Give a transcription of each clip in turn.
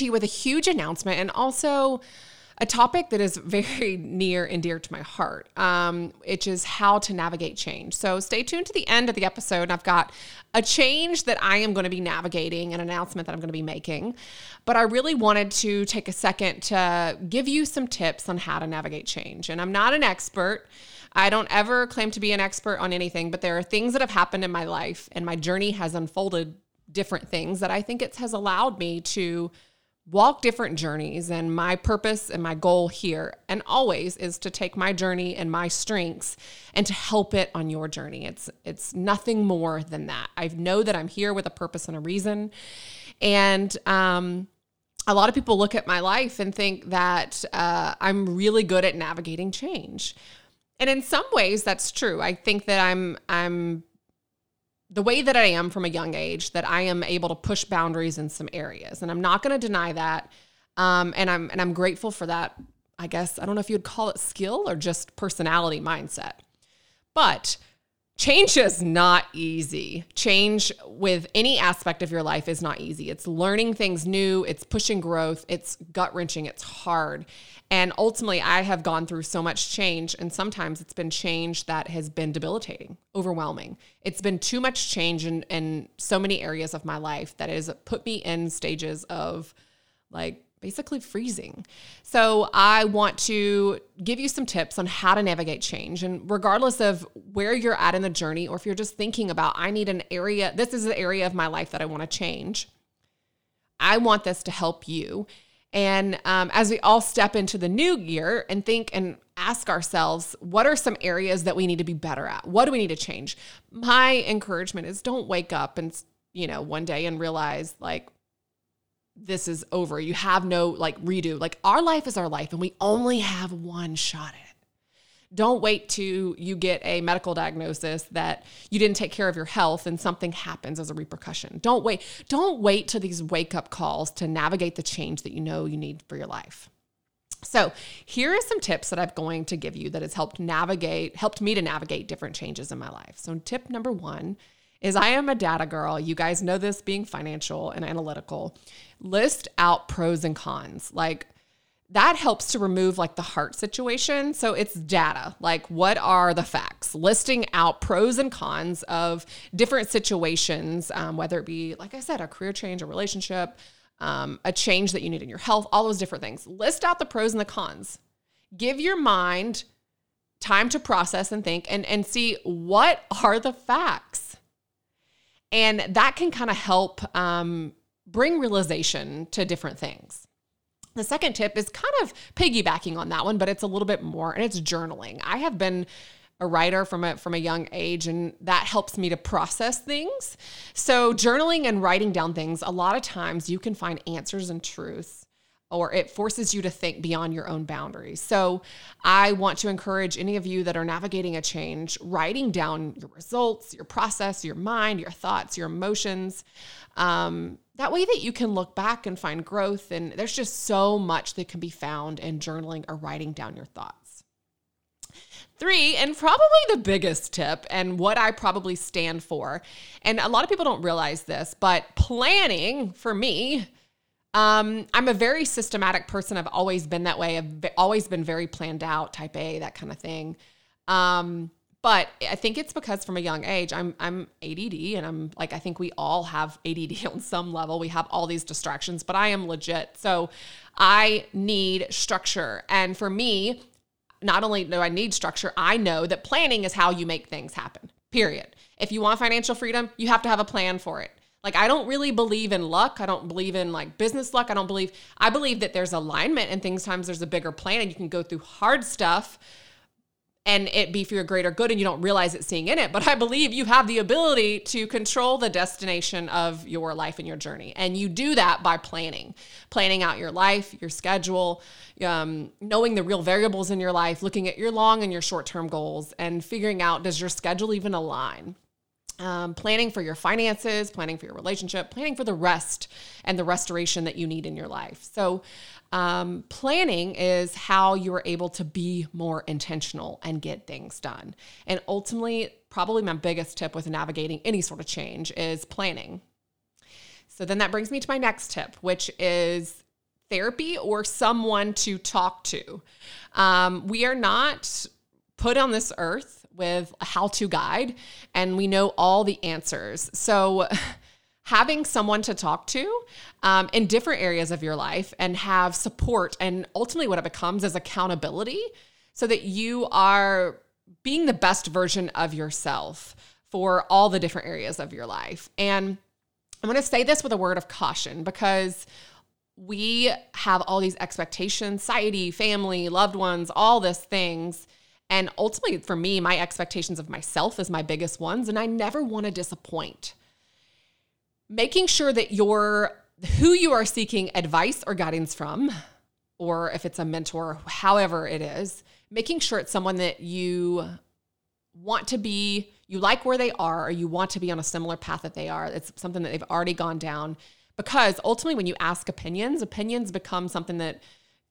To you with a huge announcement and also a topic that is very near and dear to my heart, um, which is how to navigate change. So stay tuned to the end of the episode. I've got a change that I am going to be navigating, an announcement that I'm going to be making. But I really wanted to take a second to give you some tips on how to navigate change. And I'm not an expert. I don't ever claim to be an expert on anything, but there are things that have happened in my life, and my journey has unfolded different things that I think it has allowed me to walk different journeys and my purpose and my goal here and always is to take my journey and my strengths and to help it on your journey. It's it's nothing more than that. I know that i'm here with a purpose and a reason. And um a lot of people look at my life and think that uh, i'm really good at navigating change. And in some ways that's true. I think that i'm i'm the way that I am from a young age, that I am able to push boundaries in some areas, and I'm not going to deny that. Um, and I'm and I'm grateful for that. I guess I don't know if you'd call it skill or just personality mindset, but change is not easy. Change with any aspect of your life is not easy. It's learning things new. It's pushing growth. It's gut wrenching. It's hard. And ultimately, I have gone through so much change, and sometimes it's been change that has been debilitating, overwhelming. It's been too much change in, in so many areas of my life that has put me in stages of like basically freezing. So, I want to give you some tips on how to navigate change. And regardless of where you're at in the journey, or if you're just thinking about, I need an area, this is the area of my life that I want to change, I want this to help you and um, as we all step into the new year and think and ask ourselves, what are some areas that we need to be better at? What do we need to change? My encouragement is don't wake up and, you know, one day and realize like, this is over. You have no like redo. Like our life is our life and we only have one shot at it. Don't wait to you get a medical diagnosis that you didn't take care of your health and something happens as a repercussion. Don't wait. Don't wait to these wake up calls to navigate the change that you know you need for your life. So, here are some tips that I'm going to give you that has helped navigate, helped me to navigate different changes in my life. So, tip number one is I am a data girl. You guys know this being financial and analytical. List out pros and cons. Like, that helps to remove like the heart situation. So it's data. Like, what are the facts? Listing out pros and cons of different situations, um, whether it be, like I said, a career change, a relationship, um, a change that you need in your health, all those different things. List out the pros and the cons. Give your mind time to process and think and, and see what are the facts. And that can kind of help um, bring realization to different things. The second tip is kind of piggybacking on that one, but it's a little bit more, and it's journaling. I have been a writer from a from a young age and that helps me to process things. So journaling and writing down things, a lot of times you can find answers and truths or it forces you to think beyond your own boundaries. So I want to encourage any of you that are navigating a change, writing down your results, your process, your mind, your thoughts, your emotions. Um, that way that you can look back and find growth. And there's just so much that can be found in journaling or writing down your thoughts. Three, and probably the biggest tip, and what I probably stand for, and a lot of people don't realize this, but planning for me, um, I'm a very systematic person. I've always been that way. I've always been very planned out, type A, that kind of thing. Um, but I think it's because from a young age, I'm I'm ADD and I'm like I think we all have ADD on some level. We have all these distractions, but I am legit. So I need structure. And for me, not only do I need structure, I know that planning is how you make things happen. Period. If you want financial freedom, you have to have a plan for it. Like I don't really believe in luck. I don't believe in like business luck. I don't believe I believe that there's alignment and things times there's a bigger plan and you can go through hard stuff and it be for your greater good and you don't realize it seeing in it. But I believe you have the ability to control the destination of your life and your journey. And you do that by planning, planning out your life, your schedule, um, knowing the real variables in your life, looking at your long and your short term goals, and figuring out does your schedule even align? Um, planning for your finances, planning for your relationship, planning for the rest and the restoration that you need in your life. So, um, planning is how you are able to be more intentional and get things done. And ultimately, probably my biggest tip with navigating any sort of change is planning. So then that brings me to my next tip, which is therapy or someone to talk to. Um, we are not put on this earth with a how to guide and we know all the answers. So, having someone to talk to um, in different areas of your life and have support, and ultimately what it becomes is accountability so that you are being the best version of yourself for all the different areas of your life. And I'm going to say this with a word of caution because we have all these expectations, society, family, loved ones, all these things. And ultimately, for me, my expectations of myself is my biggest ones, and I never want to disappoint. Making sure that you're who you are seeking advice or guidance from, or if it's a mentor, however it is, making sure it's someone that you want to be, you like where they are, or you want to be on a similar path that they are. It's something that they've already gone down. Because ultimately, when you ask opinions, opinions become something that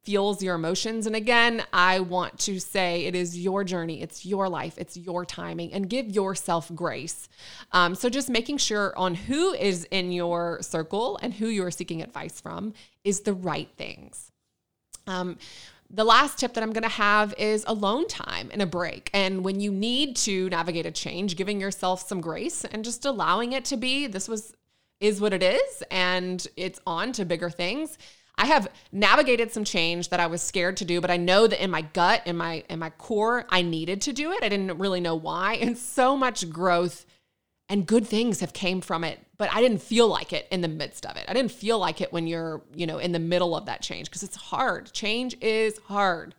feels your emotions. And again, I want to say it is your journey, it's your life, it's your timing, and give yourself grace. Um, so just making sure on who is in your circle and who you are seeking advice from is the right things. Um, the last tip that I'm going to have is alone time and a break. And when you need to navigate a change, giving yourself some grace and just allowing it to be this was is what it is and it's on to bigger things. I have navigated some change that I was scared to do, but I know that in my gut, in my in my core, I needed to do it. I didn't really know why. And so much growth and good things have came from it, but I didn't feel like it in the midst of it. I didn't feel like it when you're, you know, in the middle of that change because it's hard. Change is hard.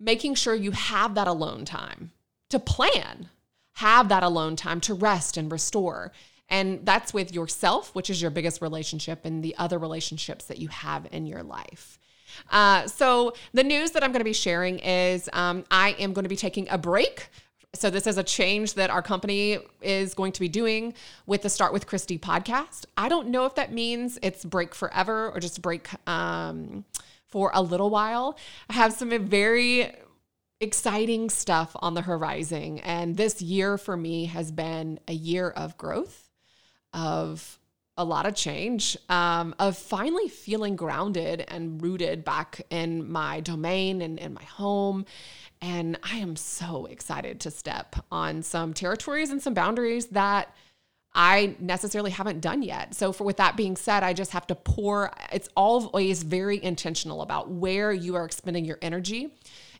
Making sure you have that alone time to plan, have that alone time to rest and restore. And that's with yourself, which is your biggest relationship, and the other relationships that you have in your life. Uh, so, the news that I'm going to be sharing is um, I am going to be taking a break so this is a change that our company is going to be doing with the Start with Kristy podcast. I don't know if that means it's break forever or just break um, for a little while. I have some very exciting stuff on the horizon, and this year for me has been a year of growth of a lot of change, um, of finally feeling grounded and rooted back in my domain and in my home. And I am so excited to step on some territories and some boundaries that I necessarily haven't done yet. So, for with that being said, I just have to pour. It's always very intentional about where you are expending your energy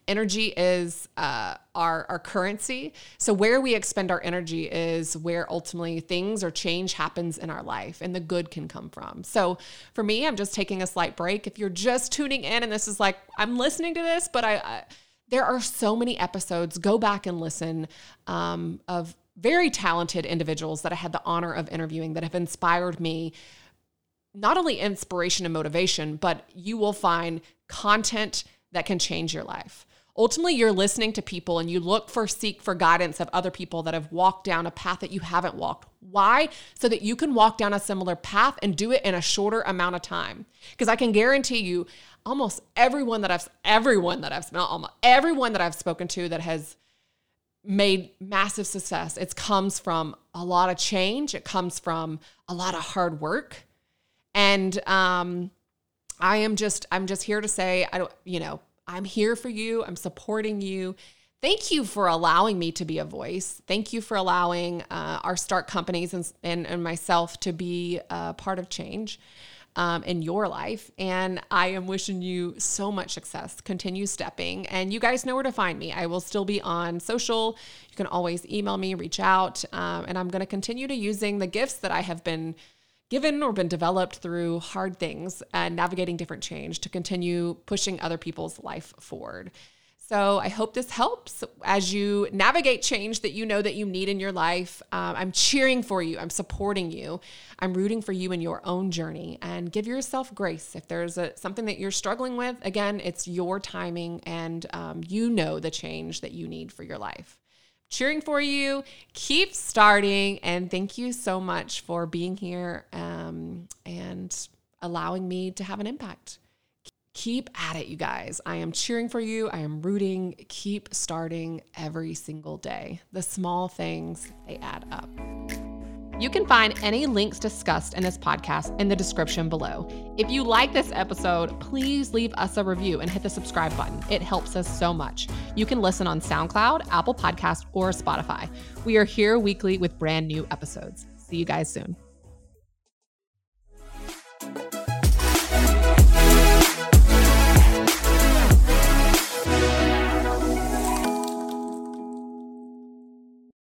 energy is uh, our, our currency. So, where we expend our energy is where ultimately things or change happens in our life and the good can come from. So, for me, I'm just taking a slight break. If you're just tuning in and this is like, I'm listening to this, but I, I there are so many episodes. Go back and listen um, of very talented individuals that I had the honor of interviewing that have inspired me not only inspiration and motivation, but you will find content that can change your life ultimately you're listening to people and you look for seek for guidance of other people that have walked down a path that you haven't walked. Why? So that you can walk down a similar path and do it in a shorter amount of time. Because i can guarantee you almost everyone that i've everyone that i've not almost everyone that i've spoken to that has made massive success it comes from a lot of change. It comes from a lot of hard work. And um I am just I'm just here to say I don't you know I'm here for you. I'm supporting you. Thank you for allowing me to be a voice. Thank you for allowing uh, our start companies and, and, and, myself to be a part of change um, in your life. And I am wishing you so much success. Continue stepping. And you guys know where to find me. I will still be on social. You can always email me, reach out. Um, and I'm going to continue to using the gifts that I have been given or been developed through hard things and navigating different change to continue pushing other people's life forward. So I hope this helps as you navigate change that you know that you need in your life. Um, I'm cheering for you. I'm supporting you. I'm rooting for you in your own journey and give yourself grace. If there's a, something that you're struggling with, again, it's your timing and um, you know the change that you need for your life cheering for you. Keep starting. And thank you so much for being here um, and allowing me to have an impact. Keep at it, you guys. I am cheering for you. I am rooting. Keep starting every single day. The small things, they add up. You can find any links discussed in this podcast in the description below. If you like this episode, please leave us a review and hit the subscribe button. It helps us so much. You can listen on SoundCloud, Apple Podcast, or Spotify. We are here weekly with brand new episodes. See you guys soon.